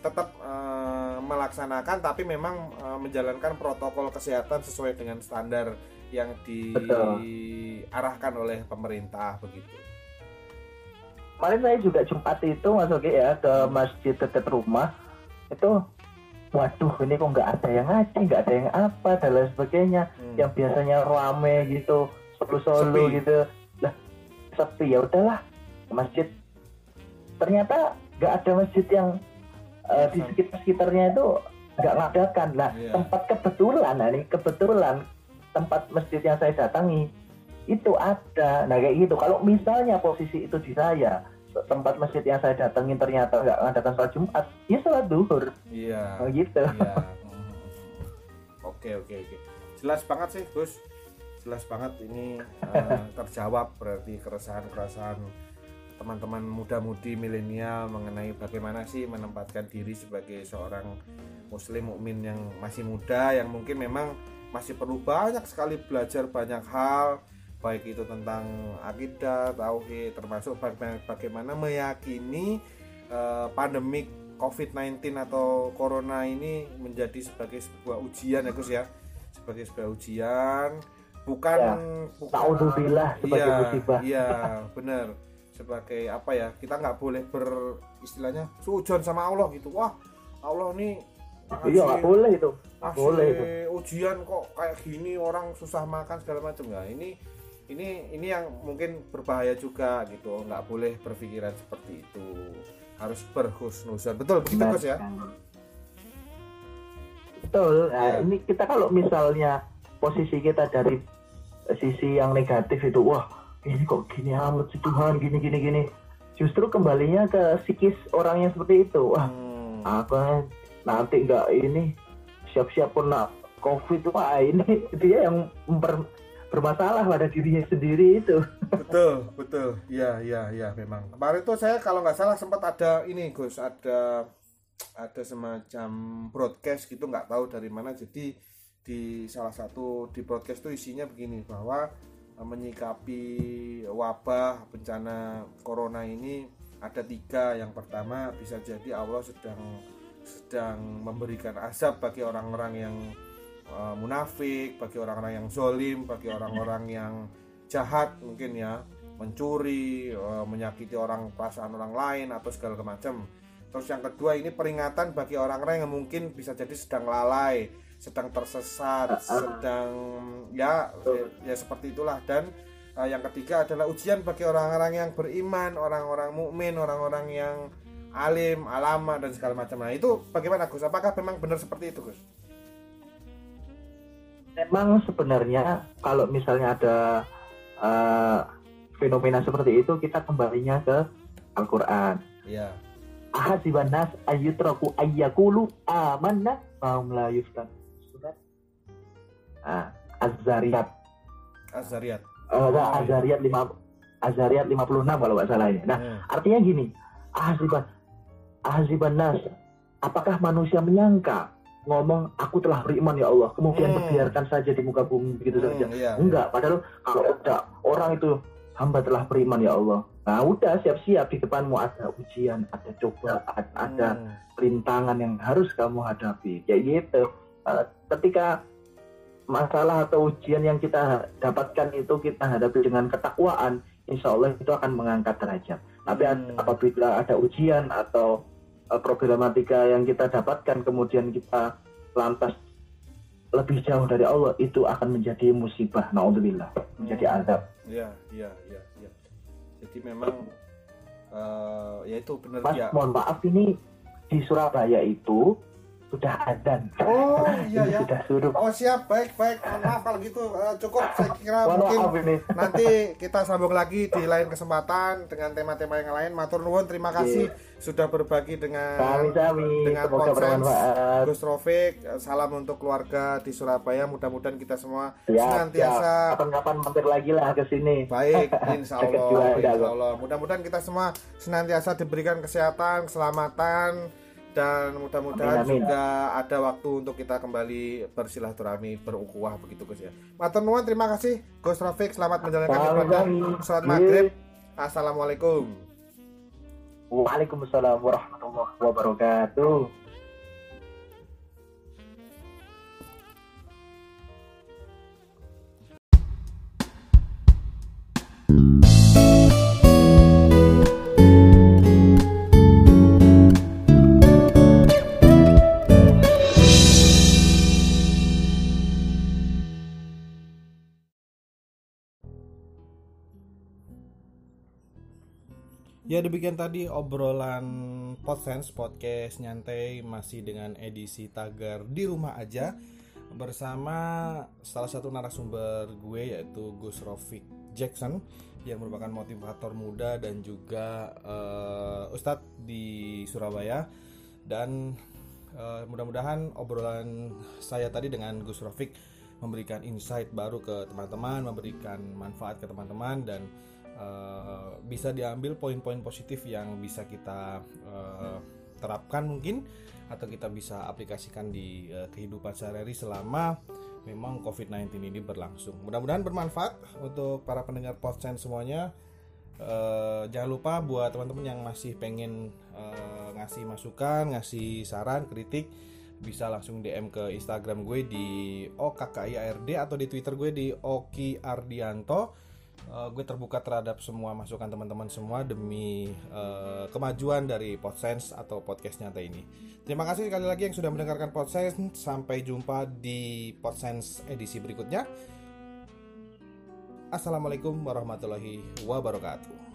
tetap eh, melaksanakan tapi memang eh, menjalankan protokol kesehatan sesuai dengan standar yang diarahkan oleh pemerintah begitu. kemarin saya juga Jumat itu masuk ya ke masjid dekat rumah. Itu waduh ini kok nggak ada yang ngaji nggak ada yang apa dan lain sebagainya. Hmm. yang biasanya rame gitu solo solo gitu. Lah sepi ya udahlah. Masjid. Ternyata nggak ada masjid yang eh, di sekitar sekitarnya itu nggak ngadakan. Lah Iya. tempat kebetulan nah ini kebetulan tempat masjid yang saya datangi itu ada. Nah kayak gitu. Kalau misalnya posisi itu di saya tempat masjid yang saya datengin ternyata nggak ngadakan sholat Jumat ya sholat duhur Iya. oh, gitu Iya. Oke oke oke. Jelas banget sih Gus. Jelas banget ini eh, terjawab berarti keresahan-keresahan teman-teman muda-mudi milenial mengenai bagaimana sih menempatkan diri sebagai seorang muslim mukmin yang masih muda yang mungkin memang masih perlu banyak sekali belajar banyak hal baik itu tentang akidah, tauhid termasuk baga- bagaimana meyakini eh, pandemik COVID-19 atau Corona ini menjadi sebagai sebuah ujian ya Gus ya? Sebagai sebuah ujian. Bukan Ya. bukan Ta'udzubillah sebagai iya, musibah. iya benar. Sebagai apa ya kita nggak boleh ber istilahnya sujon sama Allah gitu. Wah Allah nih iya nggak boleh itu. Boleh itu. ujian kok kayak gini orang susah makan segala macam. Nggak ini ini ini yang mungkin berbahaya juga gitu nggak boleh berpikiran seperti itu. Harus berhusnuzon. Betul begitu. Gus ya? betul. Nah, Ya. ini kita kalau misalnya posisi kita dari sisi yang negatif itu wah ini kok gini amat sih Tuhan gini gini gini. Justru kembalinya ke psikis orang yang seperti itu. Wah Hmm, apa? Nanti nggak ini siap-siap kena covid wah ini dia yang ber- bermasalah pada dirinya sendiri itu. Betul betul. Ya ya ya memang. Kemarin tuh saya kalau nggak salah sempat ada ini Gus ada ada semacam broadcast gitu nggak tahu dari mana. Jadi di salah satu di broadcast itu isinya begini bahwa eh, menyikapi wabah bencana corona ini ada tiga. Yang pertama bisa jadi Allah sedang sedang memberikan azab bagi orang-orang yang eh, munafik bagi orang-orang yang zolim bagi orang-orang yang jahat mungkin ya. Mencuri eh, menyakiti orang perasaan orang lain atau segala macam. Terus yang kedua ini peringatan bagi orang-orang yang mungkin bisa jadi sedang lalai sedang tersesat sedang ya ya seperti itulah. Dan eh, yang ketiga adalah ujian bagi orang-orang yang beriman orang-orang mukmin orang-orang yang alim alama dan segala macam. Nah itu bagaimana Gus? Apakah memang benar seperti itu Gus memang sebenarnya kalau misalnya ada eh, fenomena seperti itu kita kembalinya ke Al-Quran. Iya. Ahasiban nas ayyutraku ayyakulu amanna mahum la yuftan. Surat ah, Az-Zariyat. Az-Zariyat. Eh, enggak, Azariyat 5 Azariyat 56 kalau nggak salah ini. Nah, Hmm. artinya gini, ahziban ahziban nas, apakah manusia menyangka ngomong aku telah beriman ya Allah, kemudian Hmm. dibiarkan saja di muka bumi begitu saja? Hmm, iya, Enggak, padahal kalau ada orang itu hamba telah beriman ya Allah. Nah, udah siap-siap di depanmu ada ujian, ada coba, ada, ada Hmm. rintangan yang harus kamu hadapi kayak gitu Eh, ketika masalah atau ujian yang kita dapatkan itu kita hadapi dengan ketakwaan insya Allah itu akan mengangkat derajat tapi Hmm. apabila ada ujian atau eh, problematika yang kita dapatkan kemudian kita lantas lebih jauh dari Allah itu akan menjadi musibah naudzubillah menjadi azab Iya, iya, iya, iya. Jadi memang uh, ya itu benar Mas ya. mohon maaf ini di Surabaya itu sudah adzan Oh iya ya. sudah suruh Oh siap, baik baik. Maaf kalau gitu Eh, cukup saya kira mungkin nanti kita sambung lagi di lain kesempatan dengan tema-tema yang lain. Matur nuwun, terima kasih sudah berbagi dengan sami-sami dengan bermanfaat Gus Rofik. Salam untuk keluarga di Surabaya. Mudah-mudahan kita semua ya, senantiasa kapan-kapan mampir lagi lah ke sini Baik, insya Allah, insya. Allah. Mudah-mudahan kita semua senantiasa diberikan kesehatan, keselamatan, dan mudah-mudahan juga ada waktu untuk kita kembali bersilaturahmi, berukhuwah begitu Gus ya. Matur nuwun, terima kasih Gus Rafiq. Selamat menjalankan ibadah Iya. maghrib. Assalamualaikum. Waalaikumsalam warahmatullahi wabarakatuh Ya demikian tadi obrolan Podsense podcast nyantai masih dengan edisi tagar di rumah aja bersama salah satu narasumber gue yaitu Gus Rofik Jackson yang merupakan motivator muda dan juga eh, ustadz di Surabaya. Dan eh, mudah-mudahan obrolan saya tadi dengan Gus Rofik memberikan insight baru ke teman-teman, memberikan manfaat ke teman-teman dan eh, bisa diambil poin-poin positif yang bisa kita eh, terapkan mungkin atau kita bisa aplikasikan di eh, kehidupan sehari-hari selama memang COVID-19 ini berlangsung. Mudah-mudahan bermanfaat untuk para pendengar podcast semuanya. Eh, jangan lupa buat teman-teman yang masih pengen eh, ngasih masukan, ngasih saran, kritik bisa langsung DM ke Instagram gue di OKKIARD atau di Twitter gue di Oki Ardianto. Eh, gue terbuka terhadap semua masukan teman-teman semua demi eh, kemajuan dari Podsense atau podcast nyata ini. Terima kasih sekali lagi yang sudah mendengarkan Podsense. Sampai jumpa di Podsense edisi berikutnya. Assalamualaikum warahmatullahi wabarakatuh.